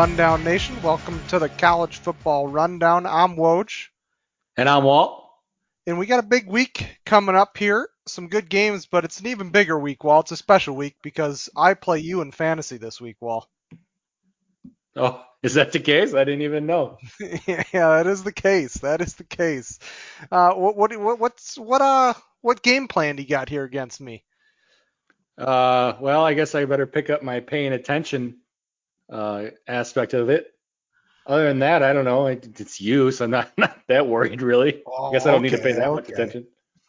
Rundown Nation. Welcome to the College Football Rundown. I'm Woj. And I'm Walt. And we got a big week coming up here. Some good games, but it's an even bigger week, Walt. It's a special week because I play you in fantasy this week, Walt. Oh, is that the case? I didn't even know. yeah, that is the case. That is the case. Uh, what, what, what's, what, uh, what game plan do you got here against me? Uh, well, I guess I better pick up my paying attention uh, aspect of it. Other than that, I don't know. It's you, so I'm not, not that worried really. Oh, I guess I don't okay, need to pay that okay. much attention.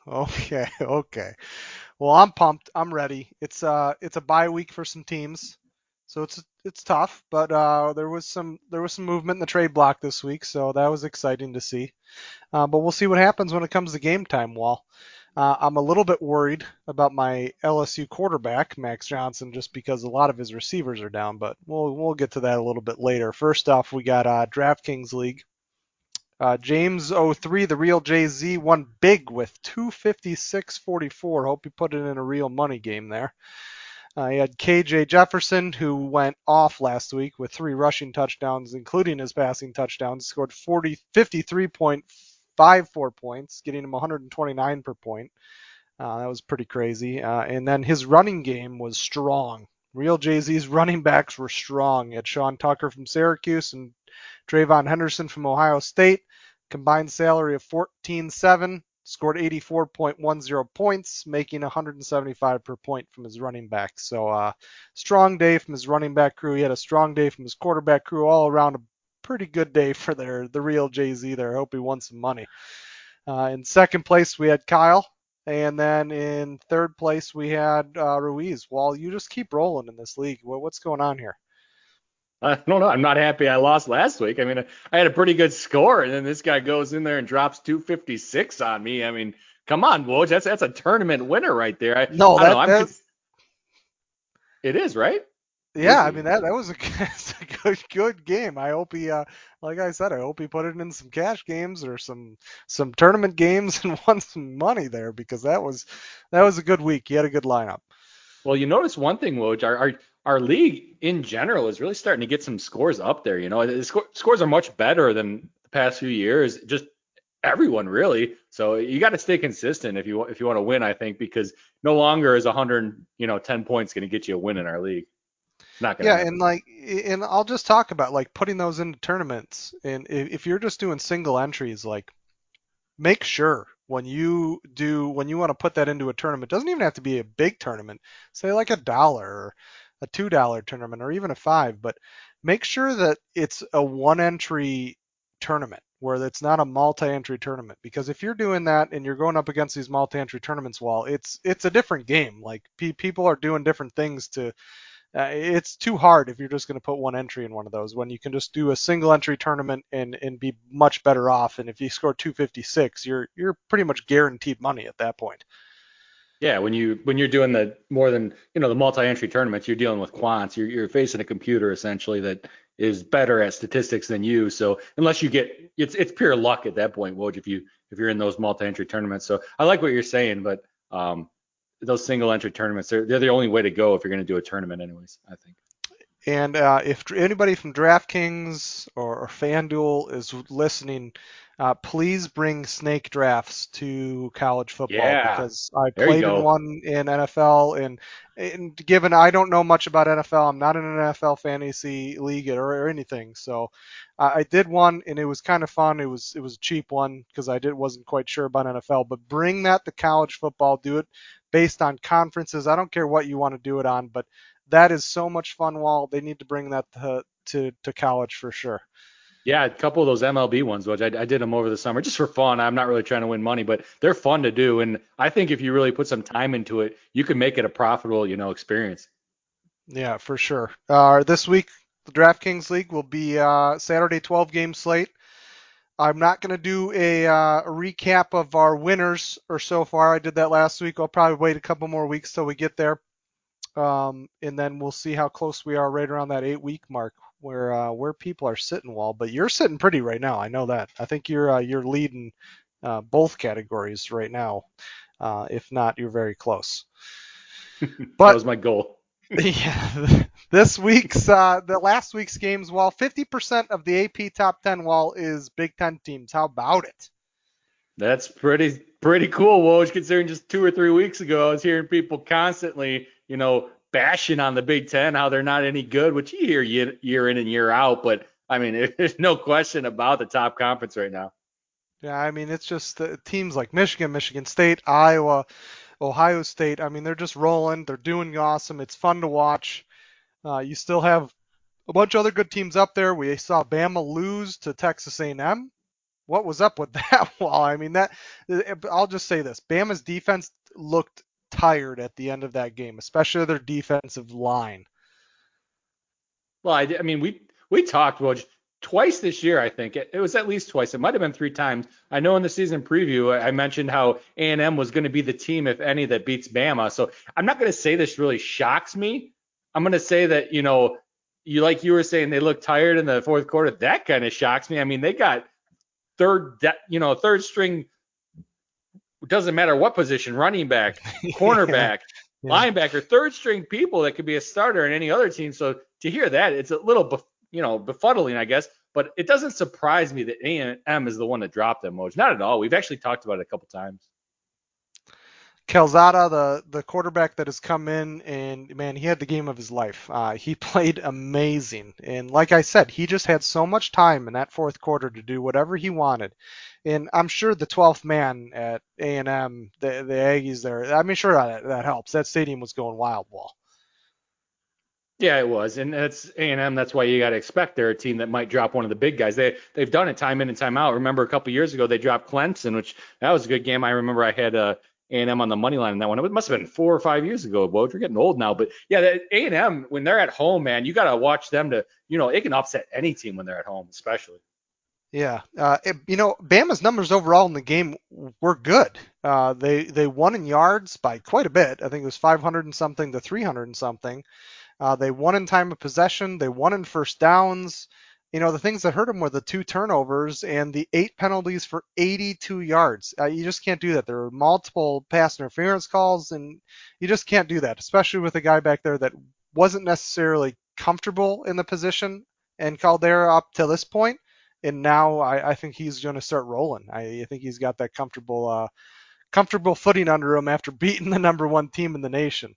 Okay, okay. Well, I'm pumped. I'm ready. It's uh, it's a bye week for some teams, so it's it's tough. But uh, there was some there was some movement in the trade block this week, so that was exciting to see. Uh, but we'll see what happens when it comes to game time. Wahl. Uh, I'm a little bit worried about my LSU quarterback, Max Johnson, just because a lot of his receivers are down, but we'll we'll get to that a little bit later. First off, we got uh, DraftKings League. Uh, James 03, the real JZ, won big with 256.44. Hope you put it in a real money game there. Uh, he had KJ Jefferson, who went off last week with three rushing touchdowns, including his passing touchdowns. Scored 40, 53.4 five four points, getting him 129 per point. Uh, that was pretty crazy. Uh, and then his running game was strong. Real Jay Z's running backs were strong. Had Sean Tucker from Syracuse and TreVeyon Henderson from Ohio State. Combined salary of 14.7. Scored 84.10 points, making 175 per point from his running back. So, uh, strong day from his running back crew. He had a strong day from his quarterback crew. All around a pretty good day for their the real Jay Z there. I hope he won some money. Uh, in second place we had Kyle, and then in third place we had uh, Ruiz. Well, you just keep rolling in this league. what's going on here? I don't know. I'm not happy I lost last week. I mean, I had a pretty good score, and then this guy goes in there and drops 256 on me. I mean, come on, Woj. That's that's a tournament winner right there. I, no, I that, know, it is right. Yeah, I mean that that was a, a good good game. I hope he, uh, like I said, I hope he put it in some cash games or some some tournament games and won some money there because that was that was a good week. He had a good lineup. Well, you notice one thing, Woj, our, our our league in general is really starting to get some scores up there. You know, the sco- scores are much better than the past few years. Just everyone really. So you got to stay consistent if you if you want to win. I think because no longer is 100 you know 10 points going to get you a win in our league. Not gonna yeah, happen. and like, and I'll just talk about like putting those into tournaments. And if you're just doing single entries, like, make sure when you do when you want to put that into a tournament, doesn't even have to be a big tournament. Say like a dollar or a two dollar tournament or even a five, but make sure that it's a one entry tournament where it's not a multi-entry tournament because if you're doing that and you're going up against these multi-entry tournaments well it's it's a different game like pe- people are doing different things to uh, it's too hard if you're just going to put one entry in one of those when you can just do a single entry tournament and and be much better off. And if you score 256, you're you're pretty much guaranteed money at that point. Yeah, when you when you're doing the more than you know the multi-entry tournaments, you're dealing with quants. You're you're facing a computer essentially that is better at statistics than you. So unless you get it's it's pure luck at that point, Woj, if you if you're in those multi-entry tournaments. So I like what you're saying, but um, those single entry tournaments, they're, they're the only way to go if you're going to do a tournament, anyways. I think. And uh, if anybody from DraftKings or, or FanDuel is listening, uh, please bring snake drafts to college football yeah. because I played in one in NFL and, and given I don't know much about NFL, I'm not in an NFL fantasy league or, or anything, so uh, I did one and it was kind of fun. It was it was a cheap one because I did wasn't quite sure about NFL, but bring that to college football. Do it based on conferences. I don't care what you want to do it on, but that is so much fun. Wahl they need to bring that to to, to college for sure. Yeah, a couple of those MLB ones, which I, I, did them over the summer just for fun. I'm not really trying to win money, but they're fun to do. And I think if you really put some time into it, you can make it a profitable, you know, experience. Yeah, for sure. Uh, this week, the DraftKings League will be uh, Saturday 12 game slate. I'm not going to do a, uh, a, recap of our winners or so far. I did that last week. I'll probably wait a couple more weeks till we get there. Um, and then we'll see how close we are right around that eight week mark where uh, where people are sitting well. But you're sitting pretty right now. I know that. I think you're uh, you're leading uh, both categories right now. Uh, if not, you're very close. But, that was my goal. yeah, this week's uh, the last week's games Wahl, 50% of the AP top 10 Wahl is Big Ten teams. How about it? That's pretty pretty cool, Woj, considering just two or three weeks ago I was hearing people constantly, you know, bashing on the Big Ten, how they're not any good, which you hear year, in and year out. But I mean, there's no question about the top conference right now. Yeah, I mean, it's just the teams like Michigan, Michigan State, Iowa, Ohio State. I mean, they're just rolling. They're doing awesome. It's fun to watch. Uh, you still have a bunch of other good teams up there. We saw Bama lose to Texas A&M. What was up with that Wahl? I mean, that I'll just say this: Bama's defense looked tired at the end of that game, especially their defensive line. Well, I, I mean, we we talked well twice this year. I think it, it, was at least twice. It might have been three times. I know in the season preview I mentioned how A&M was going to be the team, if any, that beats Bama. So I'm not going to say this really shocks me. I'm going to say that you know, you like you were saying they look tired in the fourth quarter. That kind of shocks me. I mean, they got third, you know, third string. It doesn't matter what position, running back, cornerback, yeah. linebacker, third string people that could be a starter in any other team. So to hear that, it's a little, you know, befuddling, I guess. But it doesn't surprise me that A&M is the one that dropped them, Woj. Not at all. We've actually talked about it a couple times. Calzada, the the quarterback that has come in, and man, he had the game of his life. Uh, he played amazing, and like I said, he just had so much time in that fourth quarter to do whatever he wanted. And I'm sure the 12th man at A&M, the the Aggies there, I mean, sure that that helps. That stadium was going wild ball. Yeah, it was, and that's A&M. That's why you got to expect they're a team that might drop one of the big guys. They they've done it time in and time out. Remember a couple years ago they dropped Clemson, which that was a good game. I remember I had uh, A&M on the money line in that one. It must have been four or five years ago. Well, we're getting old now, but yeah, A&M when they're at home, man, you got to watch them to, you know, it can upset any team when they're at home, especially. Yeah, uh, it, you know, Bama's numbers overall in the game were good. Uh, they they won in yards by quite a bit. I think it was 500 and something to 300 and something. Uh, they won in time of possession. They won in first downs you know, the things that hurt them were the two turnovers and the eight penalties for 82 yards. Uh, you just can't do that. There were multiple pass interference calls, and you just can't do that, especially with a guy back there that wasn't necessarily comfortable in the position and Calzada up to this point. And now I, I think he's going to start rolling. I, I, think he's got that comfortable, uh, comfortable footing under him after beating the number one team in the nation.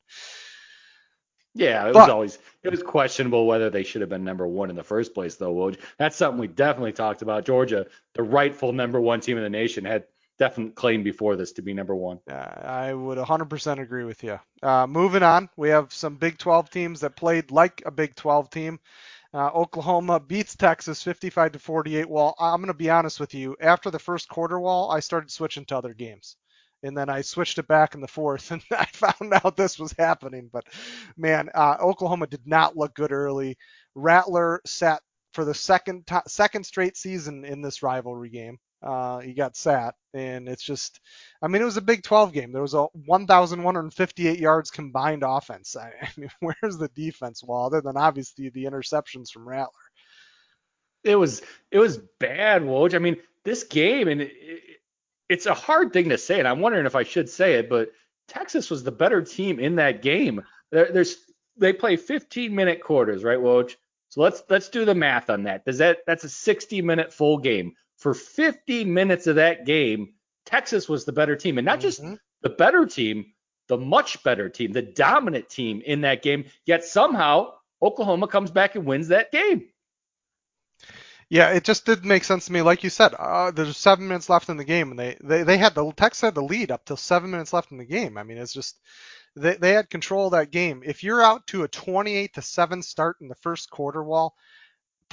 Yeah, it but, was always it was questionable whether they should have been number one in the first place, though. Woj. That's something we definitely talked about. Georgia, the rightful number one team in the nation, had definite claim before this to be number one. Uh, I would 100% agree with you. Uh, moving on, we have some Big 12 teams that played like a Big 12 team. Uh, Oklahoma beats Texas 55 to 48. Well, I'm going to be honest with you. After the first quarter Wahl, I started switching to other games and then I switched it back in the fourth, and I found out this was happening. But man, uh, Oklahoma did not look good early. Rattler sat for the second second straight season in this rivalry game. Uh, he got sat, and it's just, I mean, it was a Big 12 game. There was a 1,158 yards combined offense. I, I mean, where's the defense? Well, other than obviously the interceptions from Rattler. It was it was bad, Woj. I mean, this game, and it, it's a hard thing to say, and I'm wondering if I should say it, but Texas was the better team in that game. There, there's they play 15 minute quarters, right, Woj? So let's let's do the math on that. Does that that's a 60 minute full game? For 50 minutes of that game, Texas was the better team, and not just mm-hmm. the better team, the much better team, the dominant team in that game. Yet somehow Oklahoma comes back and wins that game. Yeah, it just didn't make sense to me. Like you said, uh, there's seven minutes left in the game, and they, they, they had the Texas had the lead up till seven minutes left in the game. I mean, it's just they, they had control of that game. If you're out to a 28 to seven start in the first quarter, Wahl,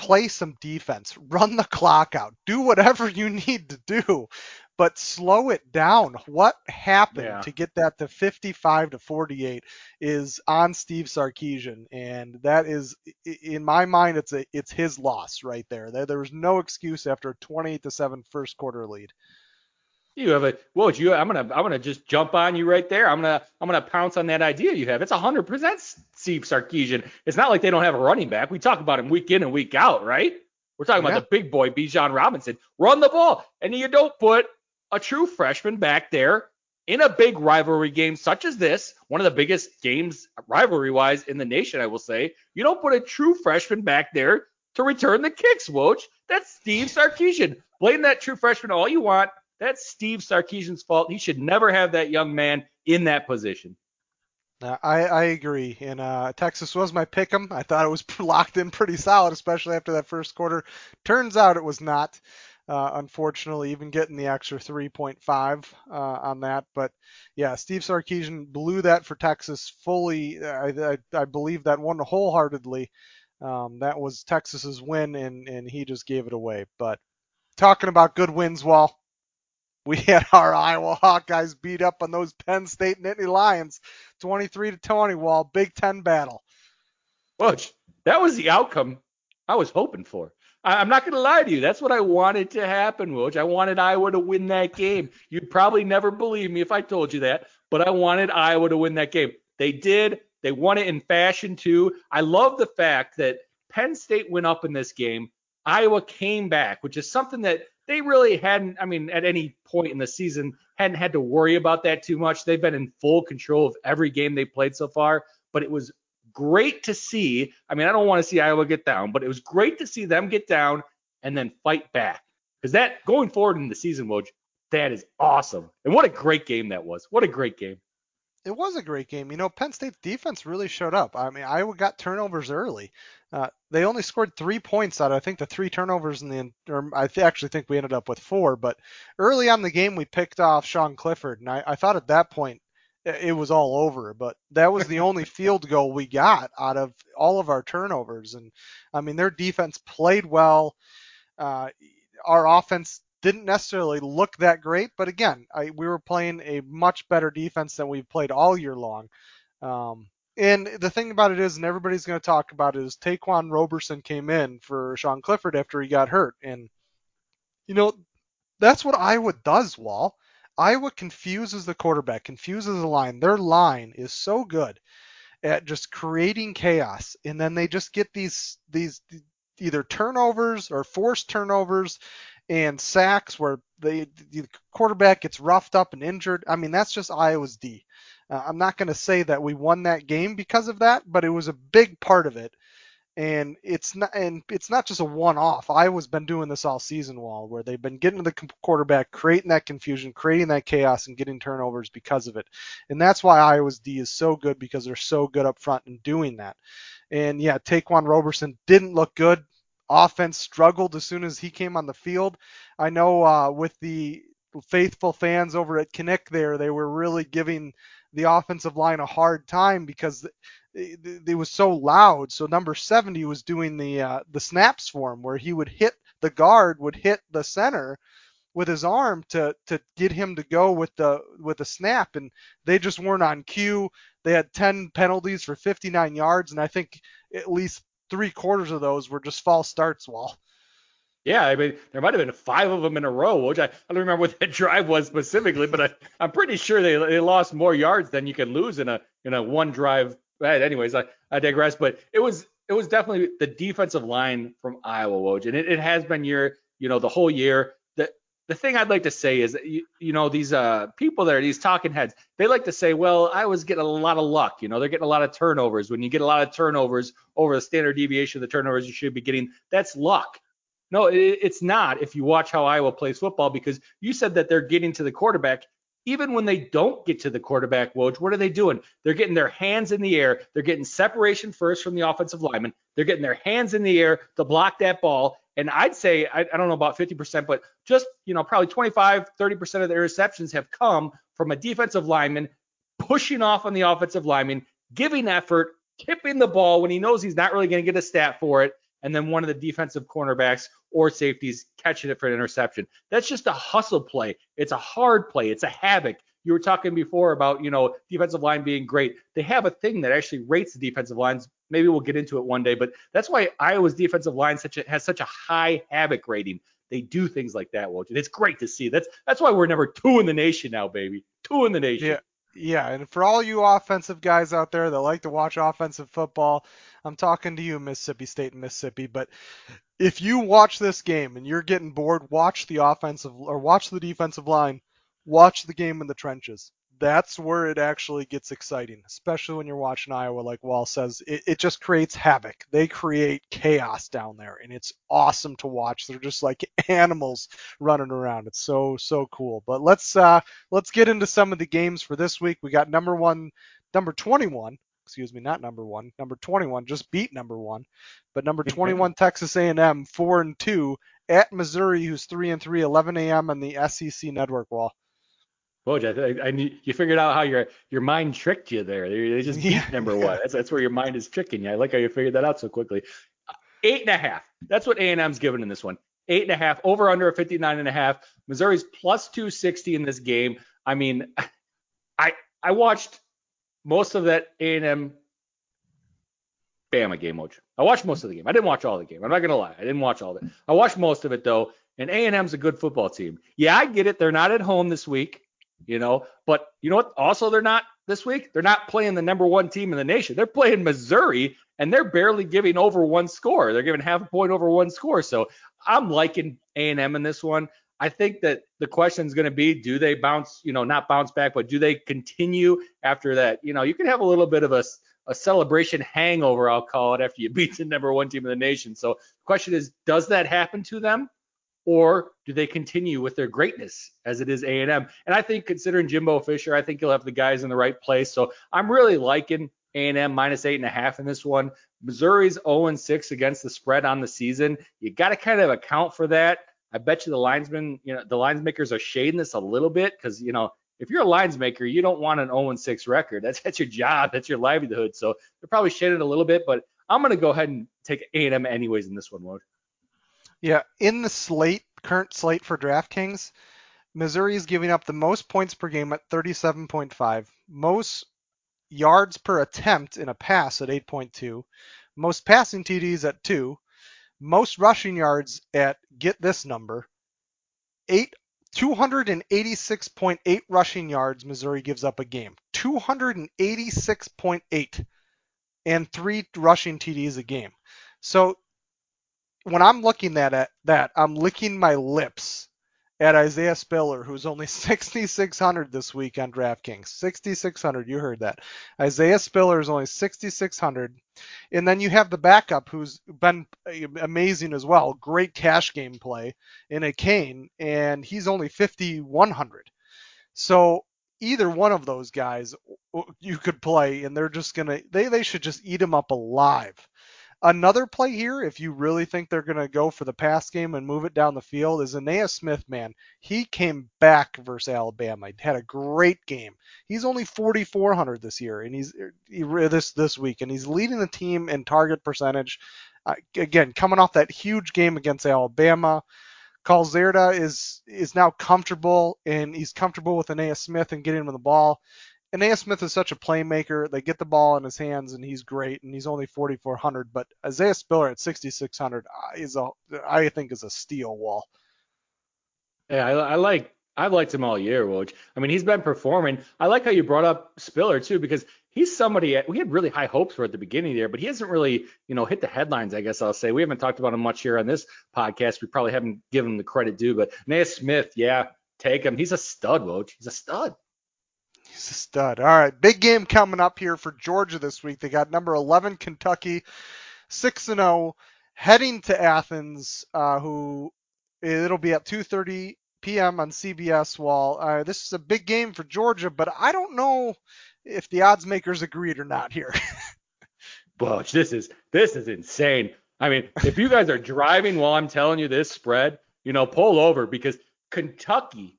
play some defense, run the clock out, do whatever you need to do but slow it down. What happened yeah. to get that to 55 to 48 is on Steve Sarkisian, and that is, in my mind, it's a it's his loss right there. There, there was no excuse after a 28 to 7 first quarter lead. You have a whoa, you. I'm gonna I'm gonna just jump on you right there. I'm gonna I'm gonna pounce on that idea you have. It's 100 percent Steve Sarkisian. It's not like they don't have a running back. We talk about him week in and week out, right? We're talking yeah. about the big boy, Bijan Robinson. Run the ball, and you don't put a true freshman back there in a big rivalry game such as this, one of the biggest games rivalry wise in the nation, I will say, you don't put a true freshman back there to return the kicks, Woj. That's Steve Sarkisian. Blame that true freshman all you want. That's Steve Sarkisian's fault. He should never have that young man in that position. I, I agree. And uh, Texas was my pick 'em. I thought it was locked in pretty solid, especially after that first quarter. Turns out it was not. Uh, unfortunately, even getting the extra 3.5 uh, on that. But yeah, Steve Sarkisian blew that for Texas fully. I, I, I believe that one wholeheartedly. Um, that was Texas's win, and, and he just gave it away. But talking about good wins, well, we had our Iowa Hawkeyes beat up on those Penn State Nittany Lions, 23 to 20. Wahl Big Ten battle. Butch, that was the outcome I was hoping for. I, am not going to lie to you. That's what I wanted to happen, Woj. I wanted Iowa to win that game. You'd probably never believe me if I told you that, but I wanted Iowa to win that game. They did. They won it in fashion too. I love the fact that Penn State went up in this game. Iowa came back, which is something that they really hadn't, I mean, at any point in the season, hadn't had to worry about that too much. They've been in full control of every game they played so far, but it was great to see. I mean, I don't want to see Iowa get down, but it was great to see them get down and then fight back. Because that going forward in the season, Woj, that is awesome. And what a great game that was. What a great game it was a great game. You know, Penn State's defense really showed up. I mean, Iowa got turnovers early. Uh, they only scored three points out of, I think, the three turnovers in the, or I th- actually think we ended up with four. But early on the game, we picked off Sean Clifford, and I, I thought at that point it was all over. But that was the only field goal we got out of all of our turnovers. And I mean, their defense played well. Uh, our offense didn't necessarily look that great, but again, I, we were playing a much better defense than we've played all year long. Um, and the thing about it is, and everybody's going to talk about it, is Ta'Quan Roberson came in for Sean Clifford after he got hurt, and you know that's what Iowa does. Wahl Iowa confuses the quarterback, confuses the line. Their line is so good at just creating chaos, and then they just get these these either turnovers or forced turnovers and sacks where the, the quarterback gets roughed up and injured. I mean, that's just Iowa's D. Uh, I'm not going to say that we won that game because of that, but it was a big part of it. And it's not, and it's not just a one-off. Iowa's been doing this all season, Wahl, where they've been getting to the quarterback, creating that confusion, creating that chaos, and getting turnovers because of it. And that's why Iowa's D is so good because they're so good up front in doing that. And yeah, Ta'Quan Roberson didn't look good offense struggled as soon as he came on the field. I know uh, with the faithful fans over at Kinnick there, they were really giving the offensive line a hard time because it, was so loud. So number 70 was doing the uh, the snaps for him, where he would hit the guard, would hit the center with his arm to to get him to go with the with the snap, and they just weren't on cue. They had 10 penalties for 59 yards, and I think at least three quarters of those were just false starts, Wahl. Yeah, I mean, there might have been five of them in a row, which I, I don't remember what that drive was specifically, but I, I'm pretty sure they, they lost more yards than you can lose in a in a one drive. But Anyways, I, I digress, but it was it was definitely the defensive line from Iowa, Woj, and it, it has been year, you know, the whole year the thing I'd like to say is, that you, you know, these uh, people there, these talking heads, they like to say, well, I was getting a lot of luck. You know, they're getting a lot of turnovers. When you get a lot of turnovers over the standard deviation of the turnovers you should be getting, that's luck. No, it, it's not if you watch how Iowa plays football because you said that they're getting to the quarterback. Even when they don't get to the quarterback, Woj, what are they doing? They're getting their hands in the air. They're getting separation first from the offensive lineman. They're getting their hands in the air to block that ball. And I'd say, I, I don't know about 50%, but just, you know, probably 25, 30% of the interceptions have come from a defensive lineman pushing off on the offensive lineman, giving effort, tipping the ball when he knows he's not really going to get a stat for it, and then one of the defensive cornerbacks or safeties catching it for an interception. That's just a hustle play. It's a hard play. It's a havoc. You were talking before about, you know, defensive line being great. They have a thing that actually rates the defensive lines. Maybe we'll get into it one day, but that's why Iowa's defensive line such a, has such a high havoc rating. They do things like that, Woj. It's great to see. That's that's why we're number two in the nation now, baby. Two in the nation. Yeah. Yeah, and for all you offensive guys out there that like to watch offensive football, I'm talking to you, Mississippi State and Mississippi. But if you watch this game and you're getting bored, watch the offensive or watch the defensive line watch the game in the trenches. That's where it actually gets exciting, especially when you're watching Iowa. Like Wahl says, it, it just creates havoc. They create chaos down there, and it's awesome to watch. They're just like animals running around. It's so so cool. But let's uh, let's get into some of the games for this week. We got number one, number 21. Excuse me, not number one. Number 21 just beat number one, but number 21 Texas A&M four and two at Missouri, who's three and three, 11 a.m. on the SEC network Wahl. Woj, I, I, you figured out how your your mind tricked you there. They, just yeah, number one. That's that's where your mind is tricking you. I like how you figured that out so quickly. Uh, eight and a half. That's what A&M's given in this one. Eight and a half. Over under a 59 and a half. Missouri's plus 260 in this game. I mean, I I watched most of that A&M Bama game, Woj. I watched most of the game. I didn't watch all the game. I'm not gonna lie. I didn't watch all of it. I watched most of it though. And A&M's a good football team. Yeah, I get it. They're not at home this week you know. But you know what? Also, they're not this week. They're not playing the number one team in the nation. They're playing Missouri, and they're barely giving over one score. They're giving half a point over one score. So I'm liking A&M in this one. I think that the question is going to be, do they bounce, you know, not bounce back, but do they continue after that? You know, you can have a little bit of a, a celebration hangover, I'll call it, after you beat the number one team in the nation. So the question is, does that happen to them? Or do they continue with their greatness as it is A&M? And I think considering Jimbo Fisher, I think he'll have the guys in the right place. So I'm really liking A&M minus eight and a half in this one. Missouri's 0 6 against the spread on the season. You got to kind of account for that. I bet you the linesmen, you know, the lines makers are shading this a little bit because, you know, if you're a lines maker, you don't want an 0 6 record. That's that's your job. That's your livelihood. So they're probably shading a little bit, but I'm going to go ahead and take A&M anyways in this one, Woj. Yeah, in the slate, current slate for DraftKings, Missouri is giving up the most points per game at 37.5, most yards per attempt in a pass at 8.2, most passing TDs at 2, most rushing yards at get this number, 8 286.8 rushing yards Missouri gives up a game. 286.8 and 3 rushing TDs a game. So when I'm looking at that, I'm licking my lips at Isaiah Spiller, who's only 6,600 this week on DraftKings. 6,600, you heard that. Isaiah Spiller is only 6,600. And then you have the backup who's been amazing as well. Great cash game play in Achane, and he's only 5,100. So either one of those guys you could play, and they're just going to, they, they should just eat him up alive. Another play here, if you really think they're going to go for the pass game and move it down the field, is Ainias Smith, man. He came back versus Alabama. He had a great game. He's only 4,400 this year, and he's he, this this week, and he's leading the team in target percentage. Uh, again, coming off that huge game against Alabama. Calzada is is now comfortable, and he's comfortable with Ainias Smith and getting him the ball. Ainias Smith is such a playmaker. They get the ball in his hands, and he's great. And he's only 4,400. But Isaiah Spiller at 6,600 uh, is a, I think, is a steal Wahl. Yeah, I, I like. I've liked him all year, Woj. I mean, he's been performing. I like how you brought up Spiller too, because he's somebody we had really high hopes for at the beginning there, but he hasn't really, you know, hit the headlines. I guess I'll say we haven't talked about him much here on this podcast. We probably haven't given him the credit due, but Ainias Smith, yeah, take him. He's a stud, Woj. He's a stud. He's a stud. All right, big game coming up here for Georgia this week. They got number 11 Kentucky, 6 and 0, heading to Athens. Uh, who it'll be at 2:30 p.m. on CBS. Wahl. Uh, this is a big game for Georgia, but I don't know if the odds makers agreed or not here. Butch, this is this is insane. I mean, if you guys are driving while I'm telling you this spread, you know, pull over because Kentucky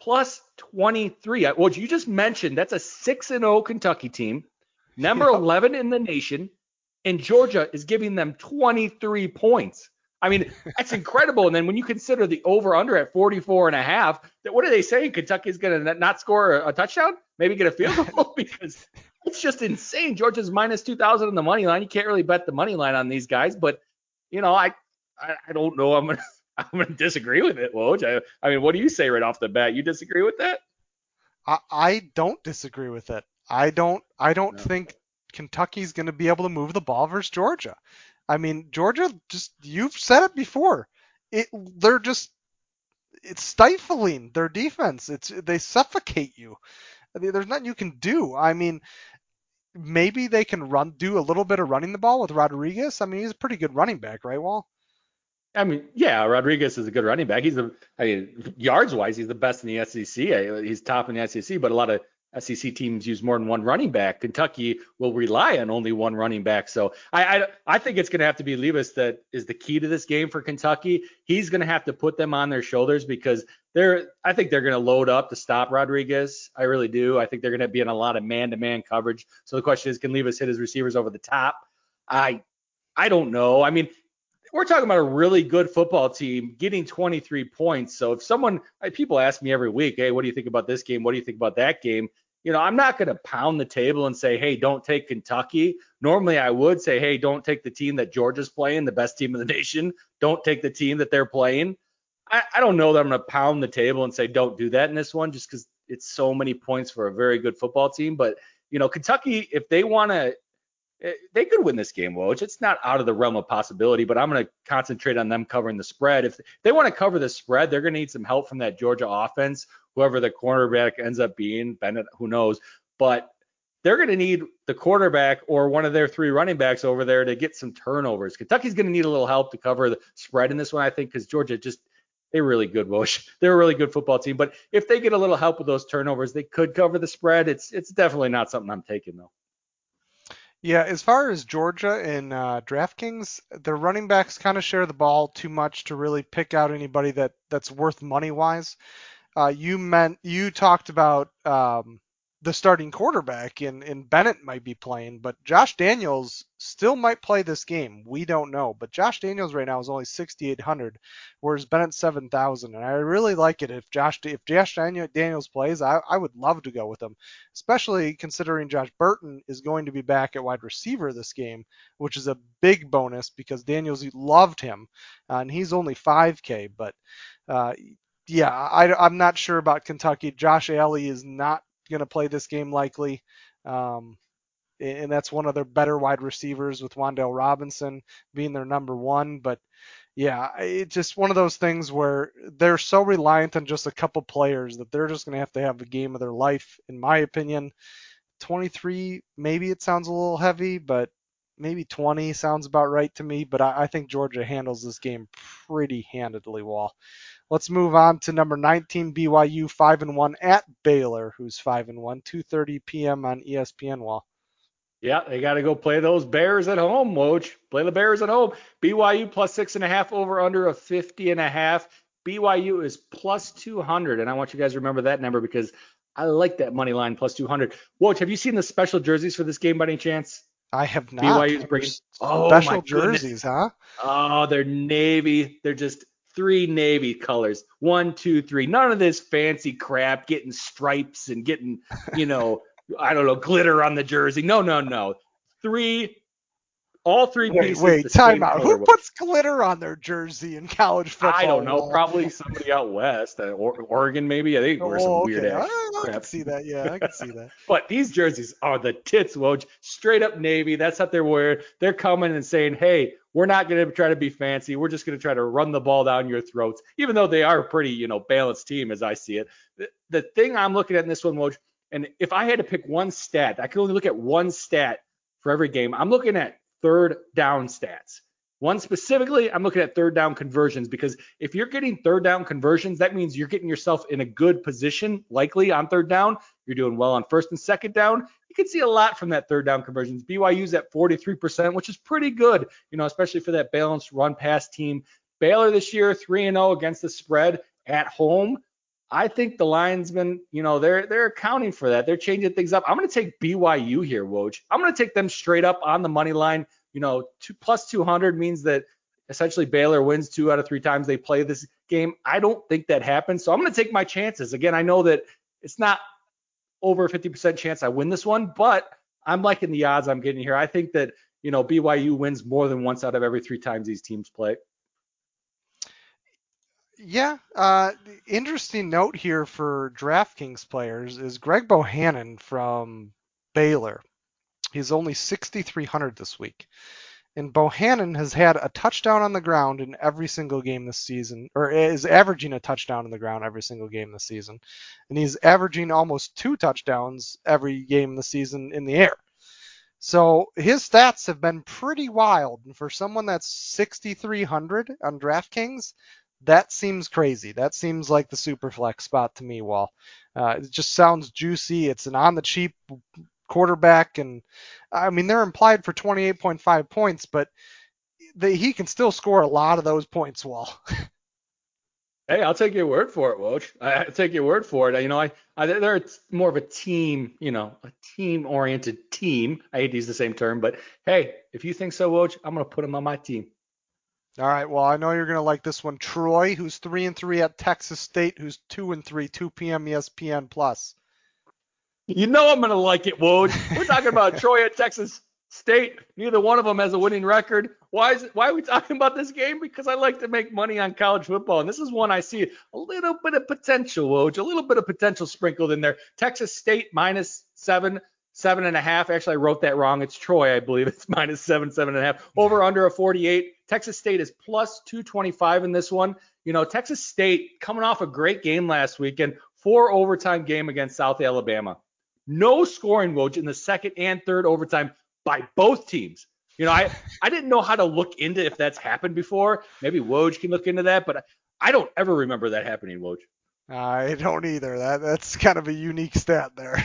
plus 23. Well, you just mentioned that's a 6 and 0 Kentucky team, number yep. 11 in the nation, and Georgia is giving them 23 points. I mean, that's incredible. And then when you consider the over under at 44 and a half, that what are they saying? Kentucky's going to not score a, a, touchdown, maybe get a field goal because it's just insane. Georgia's minus 2,000 on the money line. You can't really bet the money line on these guys, but you know, I I, I don't know. I'm gonna I'm going to disagree with it, Woj. I, I, mean, what do you say right off the bat? You disagree with that? I, I don't disagree with it. I don't. I don't no. think Kentucky's going to be able to move the ball versus Georgia. I mean, Georgia just you've said it before. It they're just it's stifling their defense. It's they suffocate you. I mean, there's nothing you can do. I mean, maybe they can run do a little bit of running the ball with Rodriguez. I mean, he's a pretty good running back, right, Wahl? I mean, yeah, Rodriguez is a good running back. He's a, I mean, yards wise, he's the best in the SEC. He's top in the SEC, but a lot of SEC teams use more than one running back. Kentucky will rely on only one running back. So I I, I think it's going to have to be Levis that is the key to this game for Kentucky. He's going to have to put them on their shoulders because they're I think they're going to load up to stop Rodriguez. I really do. I think they're going to be in a lot of man-to-man coverage. So the question is, can Levis hit his receivers over the top? I I don't know. I mean, we're talking about a really good football team getting 23 points. So if someone, people ask me every week, hey, what do you think about this game? What do you think about that game? You know, I'm not going to pound the table and say, hey, don't take Kentucky. Normally, I would say, hey, don't take the team that Georgia's playing, the best team in the nation. Don't take the team that they're playing. I, I don't know that I'm going to pound the table and say, don't do that in this one, just because it's so many points for a very good football team. But you know, Kentucky, if they want to Eh, they could win this game, Woj. It's not out of the realm of possibility, but I'm going to concentrate on them covering the spread. If they want to cover the spread, they're going to need some help from that Georgia offense, whoever the cornerback ends up being, Bennett, who knows. But they're going to need the quarterback or one of their three running backs over there to get some turnovers. Kentucky's going to need a little help to cover the spread in this one, I think, because Georgia just they're really good, Woj. They're a really good football team. But if they get a little help with those turnovers, they could cover the spread. It's it's definitely not something I'm taking though. Yeah, as far as Georgia and uh, DraftKings, their running backs kind of share the ball too much to really pick out anybody that that's worth money wise. Uh, you meant you talked about um, the starting quarterback and, and Bennett might be playing, but Josh Daniels still might play this game. We don't know. But Josh Daniels right now is only 6,800, whereas Bennett 7,000. And I really like it if Josh if Josh Daniels plays. I, I would love to go with him, especially considering Josh Burton is going to be back at wide receiver this game, which is a big bonus because Daniels loved him, uh, and he's only 5K. But uh, yeah, I, I'm not sure about Kentucky. Josh Ali is not going to play this game likely. Um, and that's one of their better wide receivers with Wan'Dale Robinson being their number one. But yeah, it's just one of those things where they're so reliant on just a couple players that they're just going to have to have the game of their life, in my opinion. 23, maybe it sounds a little heavy, but maybe 20 sounds about right to me. But I, I think Georgia handles this game pretty handedly. Wahl. Let's move on to number 19 BYU 5 and 1 at Baylor, who's 5 and 1, 2:30 p.m. on ESPN. Wahl. Yeah, they got to go play those Bears at home, Woj. Play the Bears at home. BYU plus six and a half over under a 50 and a half. BYU is plus 200, and I want you guys to remember that number because I like that money line plus 200. Woj, have you seen the special jerseys for this game by any chance? I have not. BYU's bringing oh, special jerseys, huh? Oh, they're navy. They're just three navy colors. One, two, three. None of this fancy crap, getting stripes and getting, you know, I don't know, glitter on the jersey. No, no, no. Three all three wait, pieces. Wait, time out. Who puts glitter on their jersey in college football? I don't know. Probably somebody out west, uh, or, Oregon maybe. I think wear some oh, okay. weird ass I, I can see that. Yeah, I can see that. but these jerseys are the tits, Woj. Straight up Navy. That's what they're wearing. They're coming and saying, hey, we're not going to try to be fancy. We're just going to try to run the ball down your throats, even though they are a pretty, you know, balanced team as I see it. The, the thing I'm looking at in this one, Woj, and if I had to pick one stat, I could only look at one stat for every game. I'm looking at third down stats. One specifically, I'm looking at third down conversions because if you're getting third down conversions, that means you're getting yourself in a good position, likely on third down. You're doing well on first and second down. You can see a lot from that third down conversions. BYU's at 43%, which is pretty good, you know, especially for that balanced run pass team. Baylor this year, 3 0 against the spread at home. I think the linesmen, you know, they're they're accounting for that. They're changing things up. I'm going to take BYU here, Woj. I'm going to take them straight up on the money line. You know, two, plus 200 means that essentially Baylor wins two out of three times they play this game. I don't think that happens, so I'm going to take my chances. Again, I know that it's not over a 50% chance I win this one, but I'm liking the odds I'm getting here. I think that you know BYU wins more than once out of every three times these teams play. Yeah, uh, interesting note here for DraftKings players is Greg Bohanon from Baylor. He's only 6,300 this week, And Bohanon has had a touchdown on the ground in every single game this season, or is averaging a touchdown on the ground every single game this season. And he's averaging almost two touchdowns every game this season in the air. So his stats have been pretty wild. And for someone that's 6,300 on DraftKings, that seems crazy. That seems like the super flex spot to me, Wahl. Uh, it just sounds juicy. It's an on the cheap quarterback, and I mean they're implied for 28.5 points, but they, he can still score a lot of those points. Wahl. Hey, I'll take your word for it, Woj. I, will take your word for it. You know, I, I they're more of a team, you know, a team-oriented team. I hate to use the same term, but hey, if you think so, Woj, I'm gonna put him on my team. All right. Well, I know you're gonna like this one. Troy, who's three and three at Texas State, who's two and three, 2 p.m. ESPN plus. You know I'm gonna like it, Woj. We're talking about Troy at Texas State. Neither one of them has a winning record. Why is it, why are we talking about this game? Because I like to make money on college football, and this is one I see a little bit of potential, Woj, a little bit of potential sprinkled in there. Texas State minus seven, seven and a half. Actually, I wrote that wrong. It's Troy, I believe. It's minus seven, seven and a half. Hmm. Over under a 48. Texas State is plus 225 in this one. You know, Texas State coming off a great game last weekend, four overtime game against South Alabama. No scoring, Woj, in the second and third overtime by both teams. You know, I, I didn't know how to look into if that's happened before. Maybe Woj can look into that, but I don't ever remember that happening, Woj. I don't either. That that's kind of a unique stat there.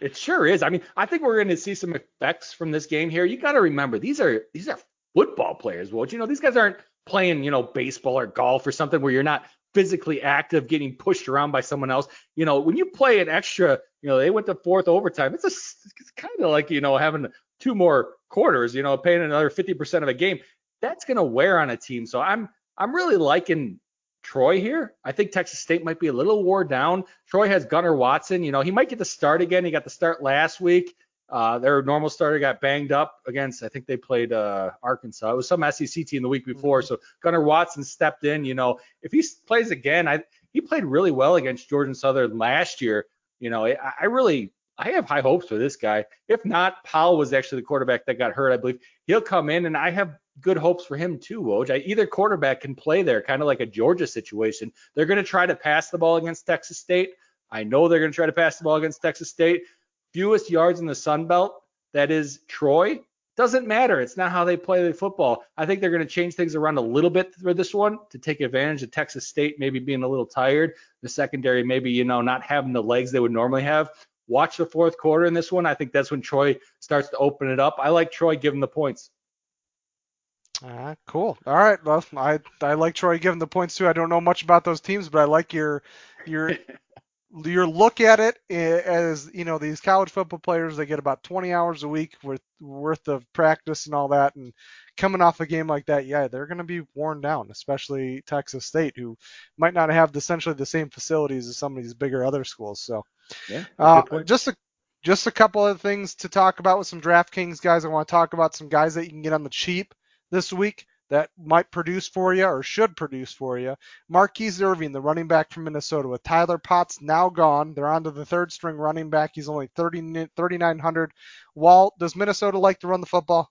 It sure is. I mean, I think we're going to see some effects from this game here. You got to remember these are these are football players, Woj. You know, these guys aren't playing, you know, baseball or golf or something where you're not physically active, getting pushed around by someone else. You know, when you play an extra, you know, they went to fourth overtime. It's a, it's kind of like you know having two more quarters, you know, paying another 50% of a game. That's to wear on a team. So I'm I'm really liking Troy here. I think Texas State might be a little wore down. Troy has Gunnar Watson. You know, he might get the start again. He got the start last week. Uh, their normal starter got banged up against, I think they played uh, Arkansas. It was some SEC team the week before. Mm-hmm. So Gunnar Watson stepped in. You know, if he plays again, I he played really well against Georgia Southern last year. You know, I, I really I have high hopes for this guy. If not, Powell was actually the quarterback that got hurt, I believe. He'll come in, and I have good hopes for him too, Woj. I, either quarterback can play there, kind of like a Georgia situation. They're going to try to pass the ball against Texas State. I know they're going to try to pass the ball against Texas State fewest yards in the Sun Belt, that is Troy, doesn't matter. It's not how they play the football. I think they're going to change things around a little bit for this one to take advantage of Texas State maybe being a little tired, the secondary maybe you know not having the legs they would normally have. Watch the fourth quarter in this one. I think that's when Troy starts to open it up. I like Troy giving the points. Uh, cool. All right. Well, I I like Troy giving the points too. I don't know much about those teams, but I like your your your look at it as you know these college football players they get about 20 hours a week worth worth of practice and all that and coming off a game like that yeah they're going to be worn down especially Texas State who might not have essentially the same facilities as some of these bigger other schools so yeah uh, just a just a couple of things to talk about with some DraftKings guys. I want to talk about some guys that you can get on the cheap this week that might produce for you or should produce for you. Mar'Keise Irving, the running back from Minnesota, with Tyler Potts now gone. They're on to the third string running back. He's only 30, 3,900. Walt, does Minnesota like to run the football?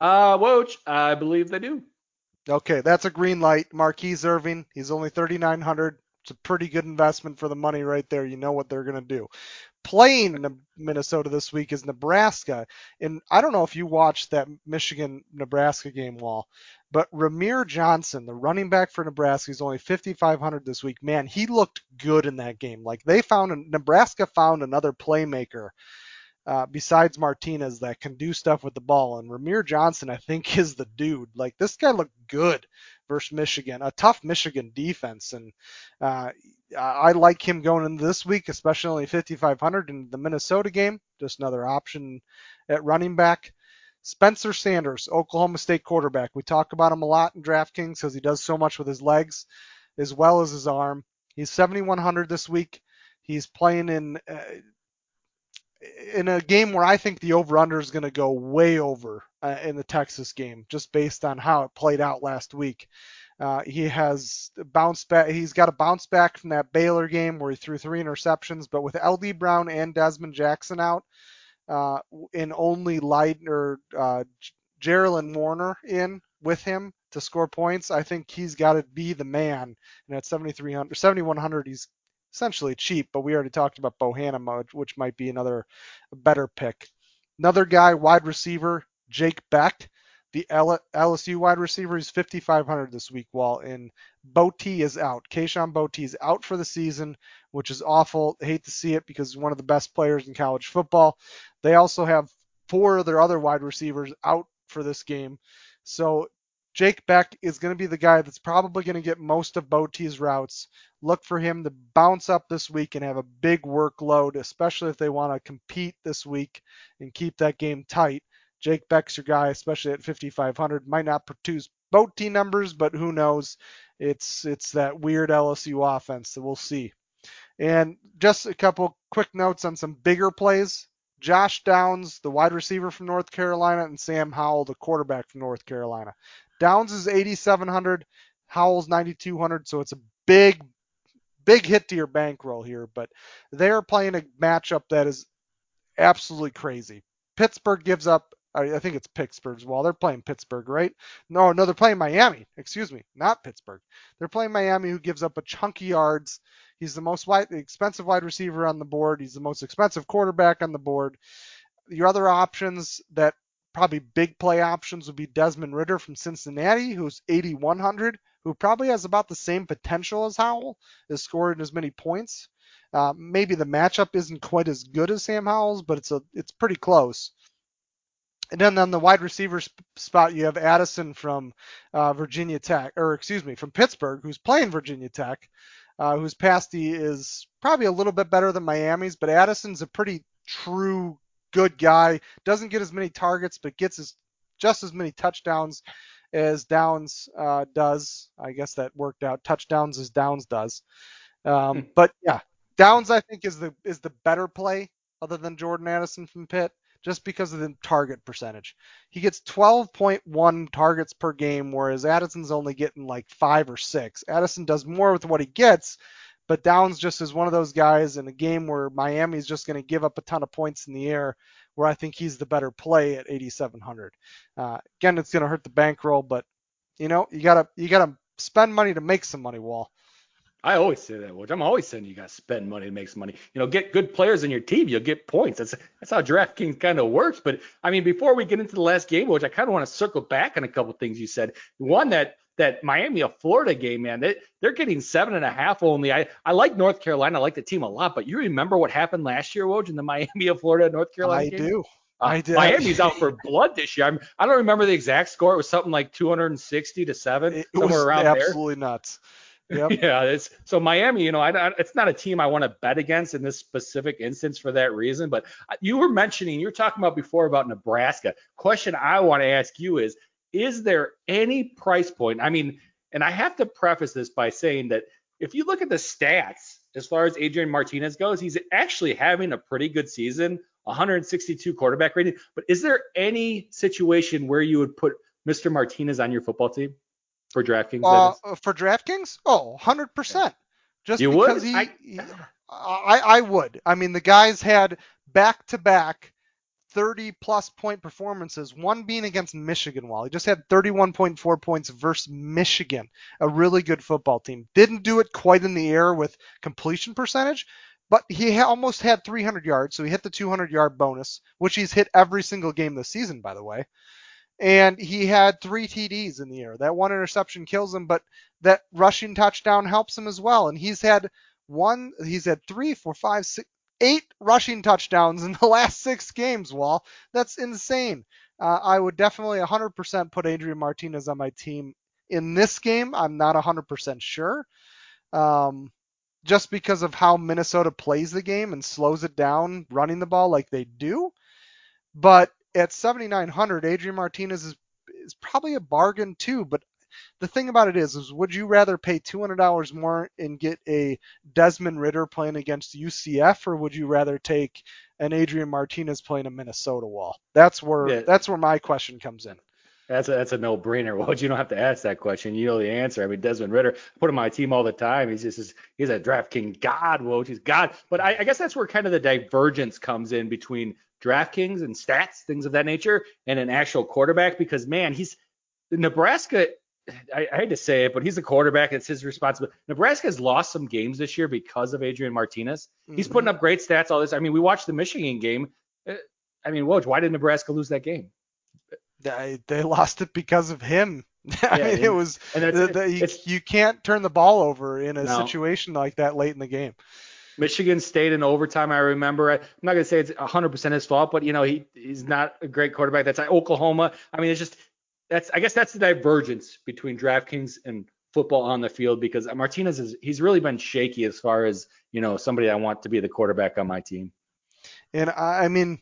Uh, Woj, I believe they do. Okay, that's a green light. Mar'Keise Irving, he's only 3,900. It's a pretty good investment for the money right there. You know what they're going to do playing in Minnesota this week is Nebraska. And I don't know if you watched that Michigan Nebraska game Wahl, but Rahmir Johnson, the running back for Nebraska, is only 5,500 this week. Man, he looked good in that game. Like they found, Nebraska found another playmaker uh, besides Martinez that can do stuff with the ball. And Rahmir Johnson, I think, is the dude. Like this guy looked good versus Michigan, a tough Michigan defense, and uh, I like him going into this week, especially only 5,500 in the Minnesota game. Just another option at running back. Spencer Sanders, Oklahoma State quarterback. We talk about him a lot in DraftKings because he does so much with his legs as well as his arm. He's 7,100 this week. He's playing in uh, in a game where I think the over/under is going to go way over uh, in the Texas game, just based on how it played out last week. Uh, he has bounced back. He's got a bounce back from that Baylor game where he threw three interceptions. But with LD Brown and Dezmon Jackson out, uh, and only Light or uh, Jaylen Warren in with him to score points, I think he's got to be the man. And at 7,300, 7,100, he's essentially cheap, but we already talked about Bohanon, mode, which might be another better pick. Another guy, wide receiver, Jake Bech, the LSU wide receiver, is 5,500 this week, while in Boutte is out. Kayshon Boutte is out for the season, which is awful. I hate to see it because he's one of the best players in college football. They also have four of their other wide receivers out for this game. So Jake Bech is going to be the guy that's probably going to get most of Boutte's routes. Look for him to bounce up this week and have a big workload, especially if they want to compete this week and keep that game tight. Jake Bech's your guy, especially at 5,500. Might not produce Boutte numbers, but who knows? It's it's that weird LSU offense that we'll see. And just a couple quick notes on some bigger plays. Josh Downs, the wide receiver from North Carolina, and Sam Howell, the quarterback from North Carolina. Downs is 8,700, Howell's 9,200, so it's a big, big hit to your bankroll here. But they're playing a matchup that is absolutely crazy. Pittsburgh gives up I think it's Pittsburgh's well. They're playing Pittsburgh, right? No, no, they're playing Miami. Excuse me, not Pittsburgh. They're playing Miami, who gives up a chunky yards. He's the most wide, expensive wide receiver on the board. He's the most expensive quarterback on the board. Your other options that probably big play options would be Desmond Ridder from Cincinnati, who's 8,100, who probably has about the same potential as Howell, is scoring as many points. Uh, maybe the matchup isn't quite as good as Sam Howell's, but it's a it's pretty close. And then on the wide receiver sp- spot, you have Addison from uh, Virginia Tech, or excuse me, from Pittsburgh, who's playing Virginia Tech, uh, whose pasty is probably a little bit better than Miami's, but Addison's a pretty true good guy. Doesn't get as many targets, but gets as, just as many touchdowns as Downs uh, does. I guess that worked out. Touchdowns as Downs does. Um, hmm. but yeah, Downs I think is the is the better play other than Jordan Addison from Pitt just because of the target percentage. He gets 12.1 targets per game, whereas Addison's only getting like five or six. Addison does more with what he gets, but Downs just is one of those guys in a game where Miami's just going to give up a ton of points in the air, where I think he's the better play at 8,700. Uh, again, it's going to hurt the bankroll, but you know you gotta you gotta spend money to make some money, Wahl. I always say that, Which I'm always saying you got to spend money to make some money. You know, get good players in your team, you'll get points. That's that's how DraftKings kind of works. But I mean, before we get into the last game, which I kind of want to circle back on a couple things you said. One that that Miami of Florida game, man, they, they're getting seven and a half only. I, I like North Carolina. I like the team a lot, but you remember what happened last year, Woj, in the Miami of Florida North Carolina I game? do. Uh, I do. Miami's out for blood this year. I'm, I do not remember the exact score. It was something like 260 to seven, it somewhere around absolutely there. Absolutely nuts. Yep. yeah, it's so Miami. You know, I, I, it's not a team I want to bet against in this specific instance for that reason. But you were mentioning, you were talking about before about Nebraska. Question I want to ask you is: Is there any price point? I mean, and I have to preface this by saying that if you look at the stats as far as Adrian Martinez goes, he's actually having a pretty good season, 162 quarterback rating. But is there any situation where you would put Mr. Martinez on your football team? for DraftKings? Uh, for DraftKings? Oh, 100%. Just you because would? he, I... he I, I would. I mean, the guys had back to back 30 plus point performances, one being against Michigan while he just had 31.4 points versus Michigan, a really good football team. Didn't do it quite in the air with completion percentage, but he almost had 300 yards, so he hit the 200 yard bonus, which he's hit every single game this season, by the way and he had three TDs in the air. That one interception kills him, but that rushing touchdown helps him as well. And he's had one, he's had three, four, five, six, eight rushing touchdowns in the last six games. Wahl, that's insane. Uh, I would definitely 100% put Adrian Martinez on my team in this game. I'm not 100% sure. Um, just because of how Minnesota plays the game and slows it down running the ball like they do. But at 7,900, Adrian Martinez is is probably a bargain too. But the thing about it is, is would you rather pay $200 more and get a Desmond Ridder playing against UCF, or would you rather take an Adrian Martinez playing a Minnesota Wahl? That's where yeah. that's where my question comes in. That's a, that's a no-brainer. Well, you don't have to ask that question. You know the answer. I mean, Desmond Ridder, I put him on my team all the time. He's just he's a DraftKings god, Woj. He's god. But I, I guess that's where kind of the divergence comes in between DraftKings and stats, things of that nature, and an actual quarterback. Because man, he's Nebraska. I, I hate to say it, but he's a quarterback. It's his responsibility. Nebraska has lost some games this year because of Adrian Martinez. He's putting Mm-hmm. up great stats. All this. I mean, we watched the Michigan game. Uh, I mean, Woj, why did Nebraska lose that game? They, they lost it because of him. I Yeah, mean, it was the, the, you, you can't turn the ball over in a No. situation like that late in the game. Michigan State in overtime. I remember. I'm not gonna say it's 100% his fault, but you know he he's not a great quarterback. That's like Oklahoma. I mean, it's just that's I guess that's the divergence between DraftKings and football on the field because Martinez is he's really been shaky as far as you know somebody I want to be the quarterback on my team. And I, mean,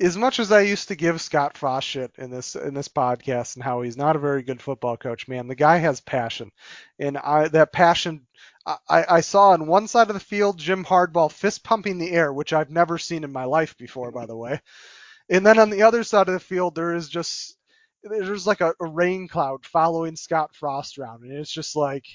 as much as I used to give Scott Frost shit in this in this podcast and how he's not a very good football coach, man, the guy has passion, and I that passion. I, I saw on one side of the field Jim Harbaugh fist pumping the air, which I've never seen in my life before, by the way. And then on the other side of the field, there is just there's like a, a rain cloud following Scott Frost around, and it's just like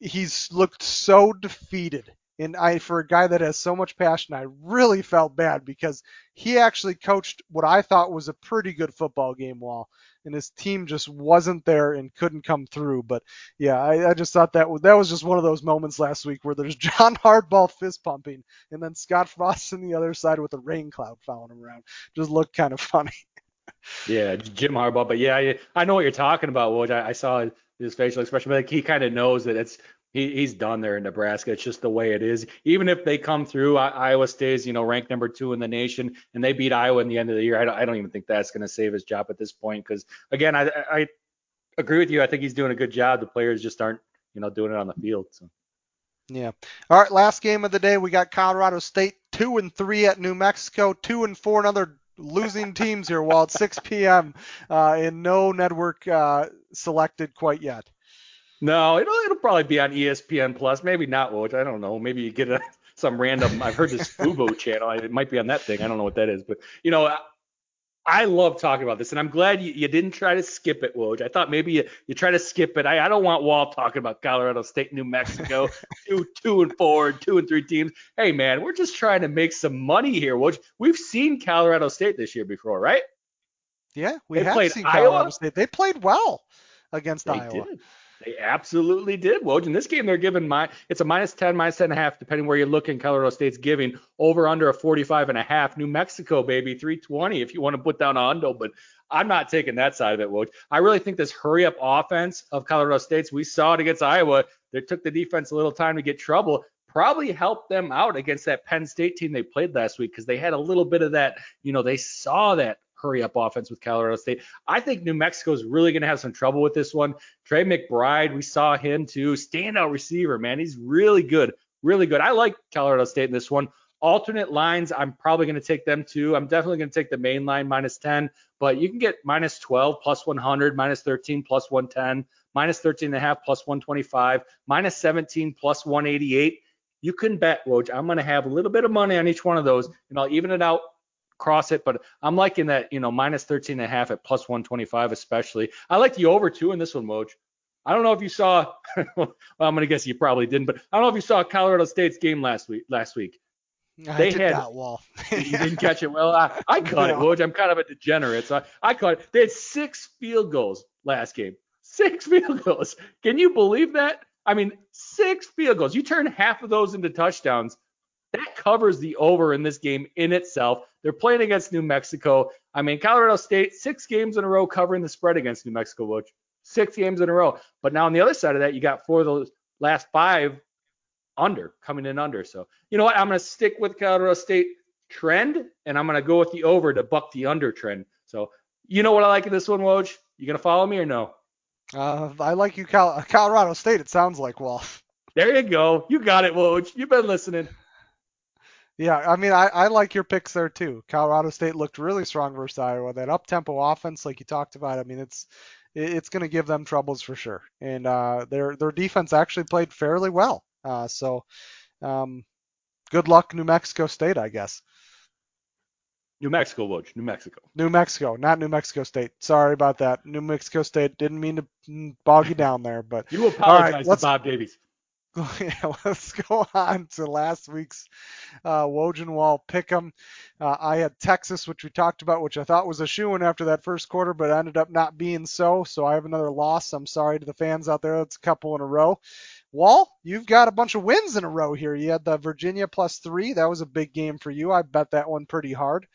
he's looked so defeated. And I, for a guy that has so much passion, I really felt bad because he actually coached what I thought was a pretty good football game Wahl, and his team just wasn't there and couldn't come through. But yeah, I, I just thought that was, that was just one of those moments last week where there's John Harbaugh fist pumping, and then Scott Frost on the other side with a rain cloud following him around. Just looked kind of funny. Yeah, Jim Harbaugh. But yeah, I, I know what you're talking about, Woj. I, I saw his facial expression, but like, he kind of knows that it's he, he's done there in Nebraska. It's just the way it is. Even if they come through, Iowa stays, you know, ranked number two in the nation, and they beat Iowa in the end of the year. I don't, I don't even think that's going to save his job at this point. Because again, I, I agree with you. I think he's doing a good job. The players just aren't, you know, doing it on the field. So. Yeah. All right. Last game of the day, we got Colorado State two and three at New Mexico, two and four another losing teams here. While it's 6 p.m. Uh, and no network uh, selected quite yet. No, it'll it'll probably be on ESPN Plus. Maybe not, which I don't know. Maybe you get a, some random. I've heard this Fubo channel. It might be on that thing. I don't know what that is, but you know, I, love talking about this, and I'm glad you, you didn't try to skip it, Woj. I thought maybe you, you try to skip it. I, I don't want Wahl talking about Colorado State, New Mexico, two two and four, two and three teams. Hey man, we're just trying to make some money here, Woj. We've seen Colorado State this year before, right? Yeah, we They have seen Iowa? Colorado State. They played well against They Iowa. did. They absolutely did, Woj. In this game, they're giving my it's a minus 10, minus 10 and a half, depending where you're looking. Colorado State's giving over under a 45 and a half. New Mexico, baby, 320 if you want to put down a hundo, but I'm not taking that side of it, Woj. I really think this hurry up offense of Colorado State's, we saw it against Iowa. They took the defense a little time to get trouble. Probably helped them out against that Penn State team they played last week because they had a little bit of that, you know, they saw that hurry up offense with Colorado State. I think New Mexico is really going to have some trouble with this one. Trey McBride, we saw him too. Standout receiver, man. He's really good. Really good. I like Colorado State in this one. Alternate lines, I'm probably going to take them too. I'm definitely going to take the main line minus 10, but you can get minus 12 plus 100, minus 13 plus 110, minus 13 and a half plus 125, minus 17 plus 188. You can bet, Woj. I'm going to have a little bit of money on each one of those, and I'll even it out cross it, but I'm liking that, you know, minus 13 and a half at plus 125 especially. I like the over two in this one, Woj. I don't know if you saw, well, I'm going to guess you probably didn't, but I don't know if you saw Colorado State's game last week. Last week, I They had- that Wahl. you didn't catch it. Well, I, I caught it, No. Woj. I'm kind of a degenerate, so I, I caught it. They had six field goals last game. Six field goals. Can you believe that? I mean, six field goals. You turn half of those into touchdowns. That covers the over in this game in itself. They're playing against New Mexico. I mean, Colorado State, six games in a row covering the spread against New Mexico, Woj. Six games in a row. But now on the other side of that, you got four of those last five under, coming in under. So, you know what? I'm going to stick with Colorado State trend, and I'm going to go with the over to buck the under trend. So, you know what I like in this one, Woj? You going to follow me or no? Uh, I like you, Col- Colorado State. It sounds like Wolf. There you go. You got it, Woj. You've been listening. Yeah, I mean, I, I like your picks there too. Colorado State looked really strong versus Iowa. That up tempo offense, like you talked about, I mean, it's it's going to give them troubles for sure. And uh, their their defense actually played fairly well. Uh, so, um, good luck, New Mexico State, I guess. New Mexico, Woj. New Mexico. New Mexico, not New Mexico State. Sorry about that. New Mexico State didn't mean to bog you down there, but You apologize right, to Bob Davies. let's go on to last week's uh, Woj Wahl pick'em. Uh, I had Texas, which we talked about, which I thought was a shoe in after that first quarter, but ended up not being so. So I have another loss. I'm sorry to the fans out there. That's a couple in a row. Wahl, you've got a bunch of wins in a row here. You had the Virginia plus three. That was a big game for you. I bet that one pretty hard.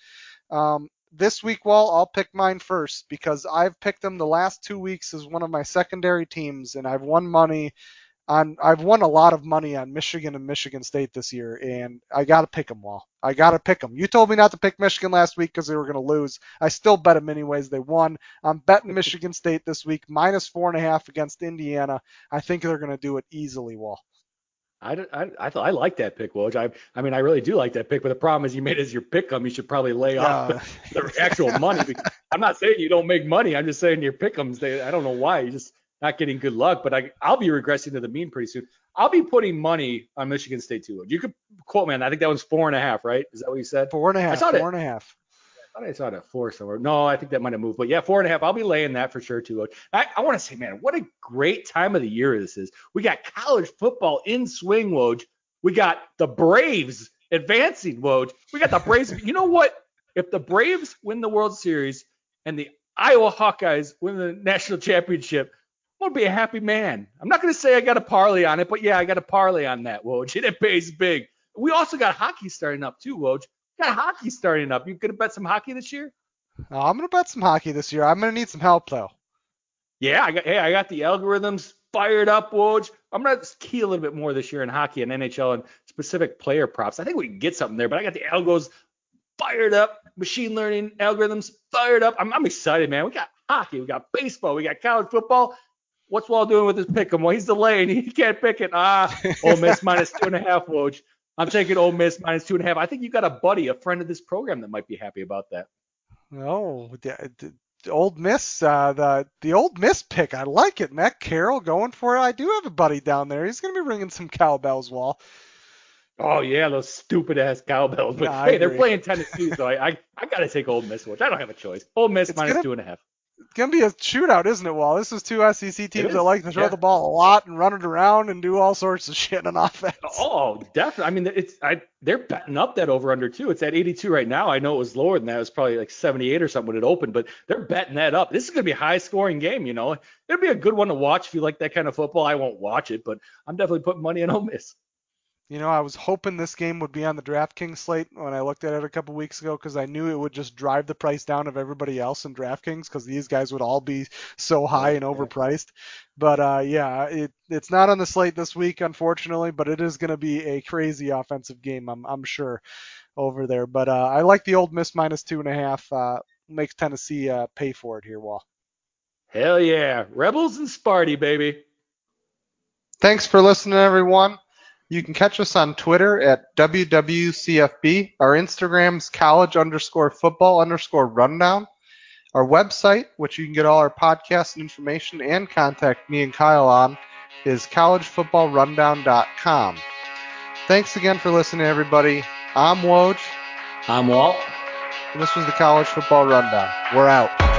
Um, this week, Wall, I'll pick mine first because I've picked them the last two weeks as one of my secondary teams, and I've won money on. I've won a lot of money on Michigan and Michigan State this year, and I got to pick them, Wahl. I got to pick them. You told me not to pick Michigan last week because they were going to lose. I still bet them anyways. They won. I'm betting Michigan State this week minus four and a half against Indiana. I think they're going to do it easily, Wahl. I, I, I, thought I like that pick, Woj. I, I mean, I really do like that pick, but the problem is you made it as your pick 'em. You should probably lay off Yeah. the actual money. I'm not saying you don't make money. I'm just saying your pick'ems. They, I don't know why. You're just not getting good luck. But I, I'll be regressing to the mean pretty soon. I'll be putting money on Michigan State too. You could quote me on. that. I think that one's four and a half, right? Is that what you said? Four and a half. I saw. Four and a half. I thought I saw it at four somewhere. No, I think that might have moved. But yeah, four and a half. I'll be laying that for sure too. I, I want to say, man, what a great time of the year this is. We got college football in swing, Woj. We got the Braves advancing, Woj. We got the Braves. you know what? If the Braves win the World Series and the Iowa Hawkeyes win the national championship, I'm gonna be a happy man. I'm not gonna say I got a parlay on it, but yeah, I got a parlay on that, Woj. And it pays big. We also got hockey starting up too, Woj. We got hockey starting up. You gonna bet some hockey this year? Uh, I'm going to bet some hockey this year. I'm going to need some help though. Yeah, I got hey, I got the algorithms fired up, Woj. I'm gonna key a little bit more this year in hockey and NHL and specific player props. I think we can get something there, but I got the algos fired up, machine learning algorithms fired up. I'm, I'm excited, man. We got hockey, we got baseball, we got college football. What's Wahl doing with his pick 'em? Well, he's delaying. He can't pick it. Ah, Ole Miss minus two and a half, Woj. I'm taking Ole Miss minus two and a half. I think you got a buddy, a friend of this program that might be happy about that. Oh, the, the, the Ole Miss, uh, the the Ole Miss pick. I like it. Matt Carroll going for it. I do have a buddy down there. He's gonna be ringing some cowbells. Wahl. Oh yeah, those stupid ass cowbells. But I hey, they're playing Tennessee, so I, I I gotta take Ole Miss, which I don't have a choice. Ole Miss minus gonna- two and a half. It's gonna be a shootout, isn't it, Wahl? This is two SEC teams that like to throw yeah. the ball a lot and run it around and do all sorts of shit on offense. Oh, definitely. I mean, it's I they're betting up that over under too. It's at 82 right now. I know it was lower than that. It was probably like 78 or something when it opened, but they're betting that up. This is gonna be a high scoring game. You know, it'll be a good one to watch if you like that kind of football. I won't watch it, but I'm definitely putting money on Ole Miss. You know, I was hoping this game would be on the DraftKings slate when I looked at it a couple weeks ago because I knew it would just drive the price down of everybody else in DraftKings because these guys would all be so high and overpriced. But uh, yeah, it it's not on the slate this week, unfortunately, but it is going to be a crazy offensive game, I'm I'm sure, over there. But uh, I like the Ole Miss minus two and a half. Uh, makes Tennessee uh, pay for it here, Wahl. Hell yeah, Rebels and Sparty, baby. Thanks for listening, everyone. You can catch us on Twitter at WWCFB. Our Instagram's college underscore football underscore rundown. Our website, which you can get all our podcasts and information and contact me and Kyle on, is collegefootballrundown.com. Thanks again for listening, everybody. I'm Woj, I'm Walt. and this was the College Football Rundown. We're out.